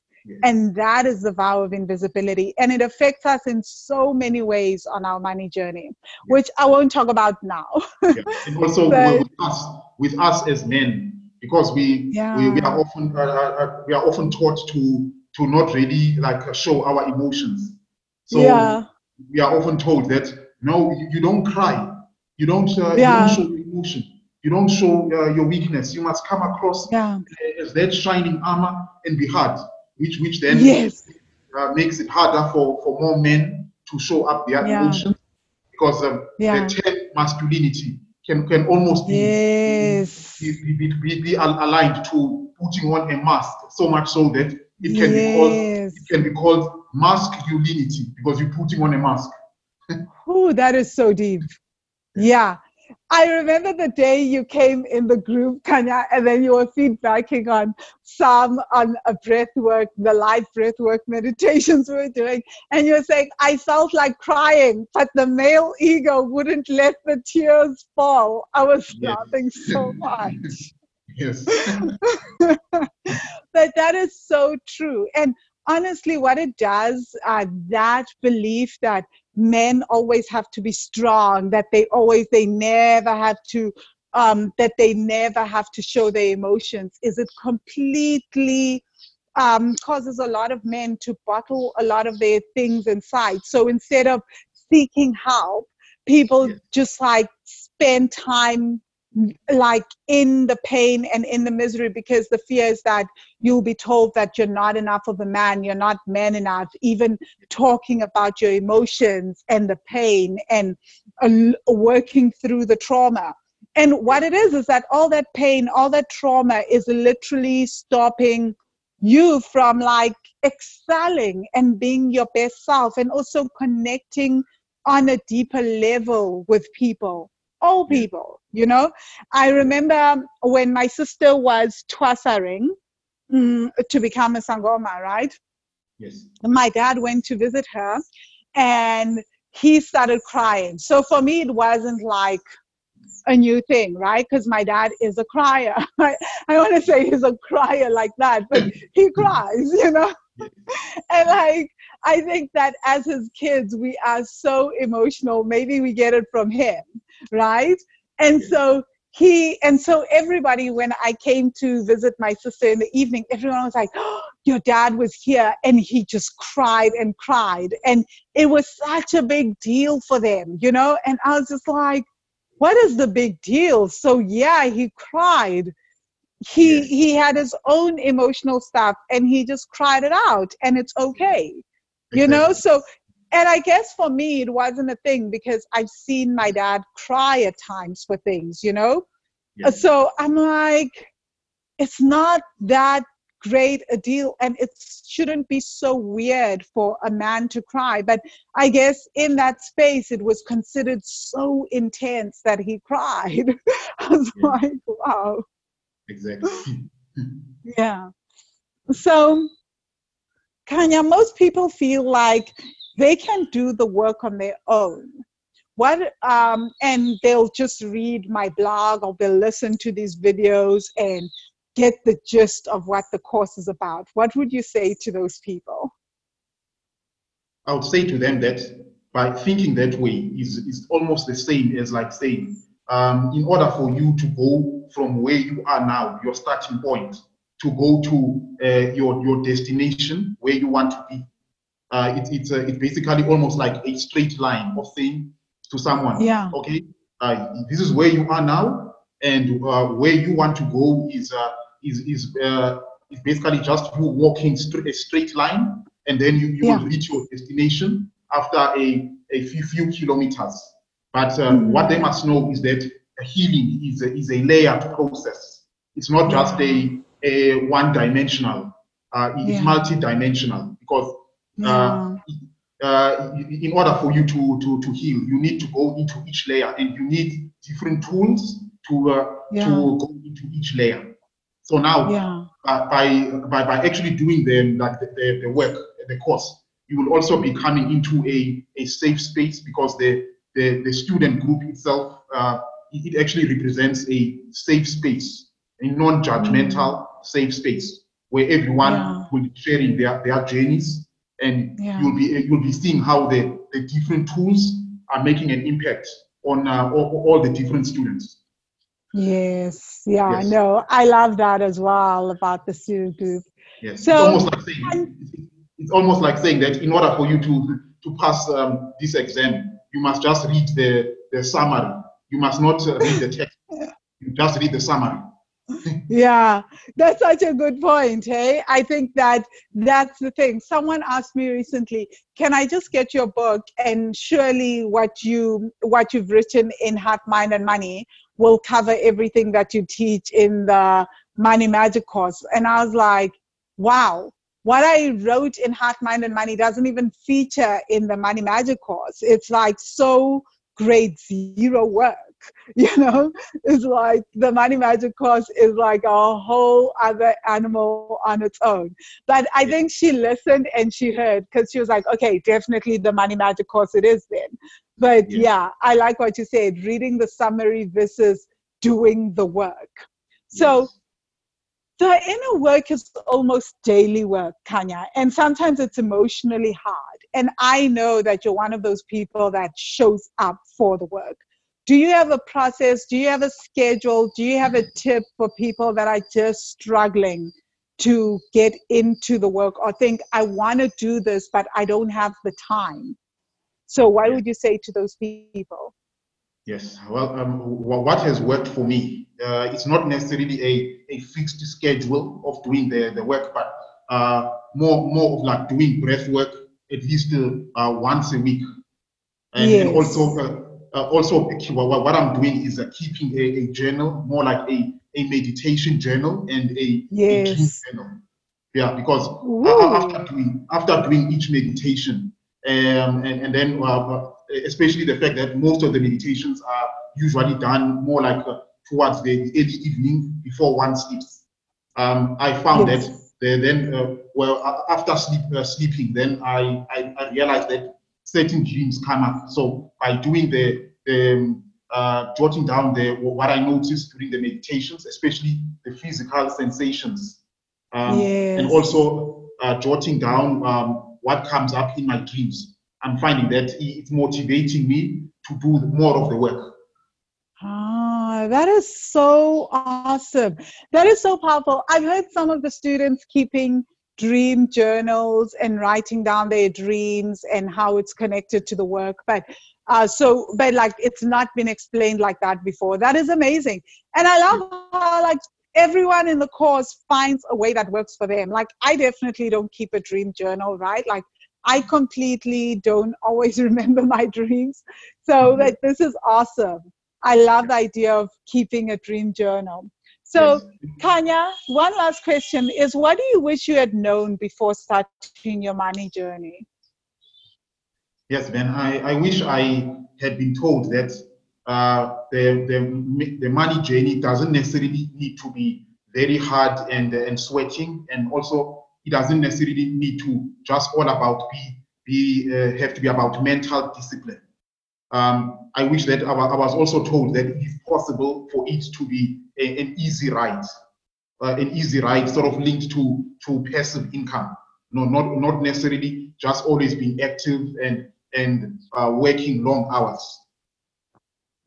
and that is the vow of invisibility and it affects us in so many ways on our money journey yes. which i won't talk about now yeah. and also with us with us as men because we yeah. we, we are often uh, uh, uh we are often taught to to not really like show our emotions. So yeah. we are often told that no, you, you don't cry, you don't, uh, yeah. you don't show emotion, you don't show uh, your weakness. You must come across yeah. as that shining armor and be hard, which which then yes. uh, makes it harder for for more men to show up their yeah. emotions because um, yeah. the term masculinity can can almost be, yes. be, be, be, be aligned to putting on a mask so much so that it can yes. be called it can be called masculinity because you're putting on a mask. oh, that is so deep. Yeah. I remember the day you came in the group, Kanya, and then you were feedbacking on some on a breath work, the live breath work meditations we were doing. And you were saying, I felt like crying, but the male ego wouldn't let the tears fall. I was yes. laughing so much. Yes. but that is so true. And honestly, what it does, uh, that belief that men always have to be strong, that they always, they never have to, um, that they never have to show their emotions, is it completely um, causes a lot of men to bottle a lot of their things inside. So instead of seeking help, people yes. just like spend time like in the pain and in the misery because the fear is that you'll be told that you're not enough of a man you're not man enough even talking about your emotions and the pain and uh, working through the trauma. And what it is is that all that pain all that trauma is literally stopping you from like excelling and being your best self and also connecting on a deeper level with people all people you know i remember when my sister was twasaring mm, to become a sangoma right yes my dad went to visit her and he started crying so for me it wasn't like a new thing, right? Because my dad is a crier. I, I want to say he's a crier like that, but he cries, you know? and like, I think that as his kids, we are so emotional. Maybe we get it from him, right? And so he, and so everybody, when I came to visit my sister in the evening, everyone was like, oh, Your dad was here. And he just cried and cried. And it was such a big deal for them, you know? And I was just like, what is the big deal? So yeah, he cried. He he had his own emotional stuff and he just cried it out and it's okay. Exactly. You know, so and I guess for me it wasn't a thing because I've seen my dad cry at times for things, you know? Yes. So I'm like, it's not that great a deal and it shouldn't be so weird for a man to cry but i guess in that space it was considered so intense that he cried i was yeah. like wow exactly yeah so kanya most people feel like they can do the work on their own what um, and they'll just read my blog or they'll listen to these videos and get the gist of what the course is about, what would you say to those people? I would say to them that by thinking that way is, is almost the same as like saying, um, in order for you to go from where you are now, your starting point, to go to uh, your, your destination where you want to be. Uh, it, it's, uh, it's basically almost like a straight line of saying to someone, yeah. okay, uh, this is where you are now, and uh, where you want to go is uh, is is uh, is basically just you walking straight, a straight line, and then you, you yeah. will reach your destination after a, a few, few kilometers. But mm-hmm. what they must know is that healing is a, is a layered process. It's not just a, a one dimensional. Uh, it's yeah. multi-dimensional because uh, uh, in order for you to, to, to heal, you need to go into each layer and you need different tools to, uh, yeah. to go into each layer. So now, yeah. by, by, by actually doing the, like the, the, the work, the course, you will also be coming into a, a safe space because the, the, the student group itself, uh, it actually represents a safe space, a non-judgmental mm. safe space where everyone yeah. will be sharing their, their journeys and yeah. you'll be you'll be seeing how the, the different tools are making an impact on uh, all, all the different students. Yes, yeah, yes. no, I love that as well about the student group. Yes, so, it's almost like saying it's almost like saying that in order for you to to pass um, this exam, you must just read the the summary. You must not uh, read the text. You just read the summary. Yeah, that's such a good point. Hey, I think that that's the thing. Someone asked me recently, "Can I just get your book?" And surely, what you what you've written in Heart, Mind, and Money will cover everything that you teach in the money magic course. And I was like, wow, what I wrote in Heart, Mind, and Money doesn't even feature in the money magic course. It's like so grade zero work. You know, it's like the money magic course is like a whole other animal on its own. But I think she listened and she heard because she was like, okay, definitely the money magic course it is then. But yeah. yeah, I like what you said reading the summary versus doing the work. So, yes. the inner work is almost daily work, Kanya, and sometimes it's emotionally hard. And I know that you're one of those people that shows up for the work. Do you have a process? Do you have a schedule? Do you have a tip for people that are just struggling to get into the work or think, I want to do this, but I don't have the time? So, what would you say to those people? Yes, well, um, what has worked for me, uh, it's not necessarily a, a fixed schedule of doing the, the work, but uh, more more of like doing breath work at least uh, once a week. And, yes. and also, uh, uh, also what I'm doing is uh, keeping a, a, journal, more like a, a meditation journal and a, yes. a journal. Yeah, because after doing after doing each meditation, um, and, and then especially the fact that most of the meditations are usually done more like uh, towards the early evening before one sleeps. Um, I found yes. that then, uh, well, after sleep, uh, sleeping, then I, I, I, realized that certain dreams come up. So by doing the, the um, uh, jotting down the what I noticed during the meditations, especially the physical sensations, um, yes. and also uh, jotting down um, what comes up in my dreams. I'm finding that it's motivating me to do more of the work. Ah, that is so awesome. That is so powerful. I've heard some of the students keeping dream journals and writing down their dreams and how it's connected to the work but uh, so but like it's not been explained like that before that is amazing and i love how like everyone in the course finds a way that works for them like i definitely don't keep a dream journal right like I completely don't always remember my dreams. So mm-hmm. like this is awesome. I love the idea of keeping a dream journal. So. Kanya, one last question is what do you wish you had known before starting your money journey? Yes, Ben, I, I wish I had been told that uh, the, the, the money journey doesn't necessarily need to be very hard and, and sweating and also it doesn't necessarily need to just all about be be uh, have to be about mental discipline. Um, I wish that I, was also told that it is possible for it to be a, an easy ride, uh, an easy ride sort of linked to to passive income. No, not not necessarily just always being active and and uh, working long hours.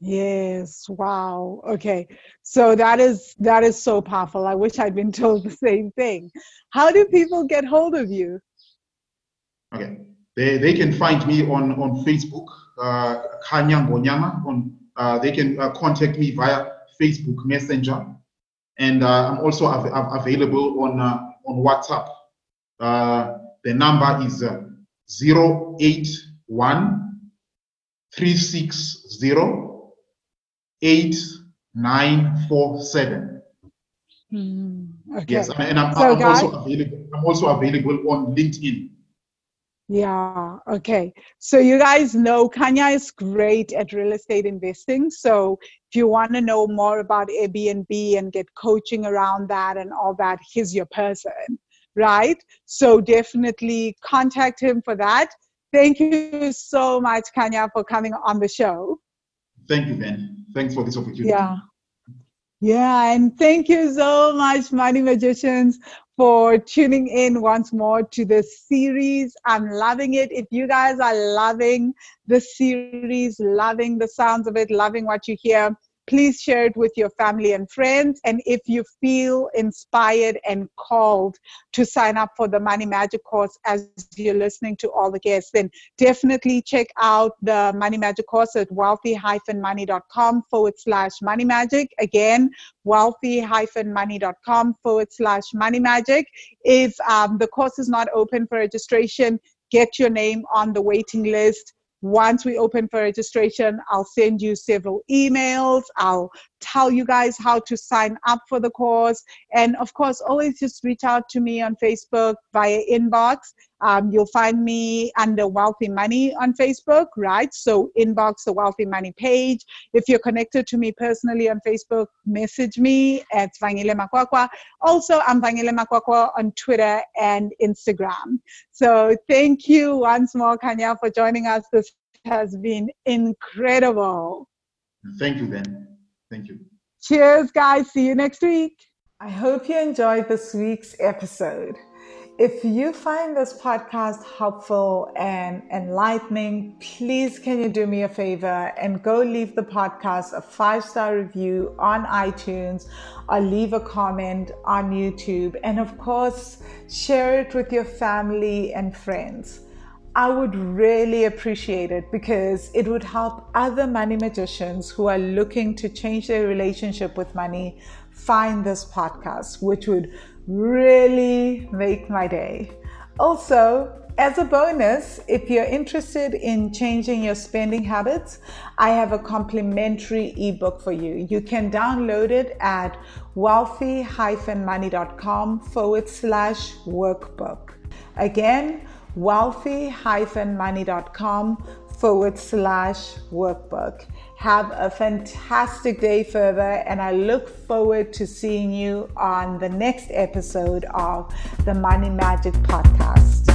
Yes, wow. Okay. So that is that is so powerful. I wish I'd been told the same thing. How do people get hold of you? Okay. They, they can find me on on Facebook, Kanya Ngonyama. On uh, they can uh, contact me via Facebook Messenger. And uh, I'm also av av available on uh, on WhatsApp. Uh, the number is uh, 081 360 8947. Mm, okay. Yes, and I'm, so I'm guys, also available. I'm also available on LinkedIn. Yeah, okay. So you guys know Kanya is great at real estate investing. So if you want to know more about Airbnb and get coaching around that and all that, he's your person, right? So definitely contact him for that. Thank you so much, Kanya, for coming on the show. Thank you, Ben. Thanks for this opportunity. Yeah. Yeah, and thank you so much, Money Magicians, for tuning in once more to this series. I'm loving it. If you guys are loving the series, loving the sounds of it, loving what you hear, please share it with your family and friends. And if you feel inspired and called to sign up for the Money Magic course as you're listening to all the guests, then definitely check out the Money Magic course at wealthy-money.com forward slash money magic. Again, wealthy-money.com forward slash money magic. If um, the course is not open for registration, get your name on the waiting list once we open for registration, I'll send you several emails. I'll tell you guys how to sign up for the course. And of course, always just reach out to me on Facebook via inbox. Um, you'll find me under Wealthy Money on Facebook, right? So inbox the Wealthy Money page. If you're connected to me personally on Facebook, message me at Vangile Makwakwa. Also, I'm Vangile Makwakwa on Twitter and Instagram. So thank you once more, Kanya, for joining us. This has been incredible. Thank you, Ben. Thank you. Cheers, guys. See you next week. I hope you enjoyed this week's episode. If you find this podcast helpful and enlightening, please can you do me a favor and go leave the podcast a five star review on iTunes or leave a comment on YouTube. And of course, share it with your family and friends. I would really appreciate it because it would help other money magicians who are looking to change their relationship with money find this podcast, which would really make my day. Also, as a bonus, if you're interested in changing your spending habits, I have a complimentary ebook for you. You can download it at wealthy-money.com forward slash workbook. Again, wealthy-money.com forward slash workbook. Have a fantastic day further, and I look forward to seeing you on the next episode of the Money Magic Podcast.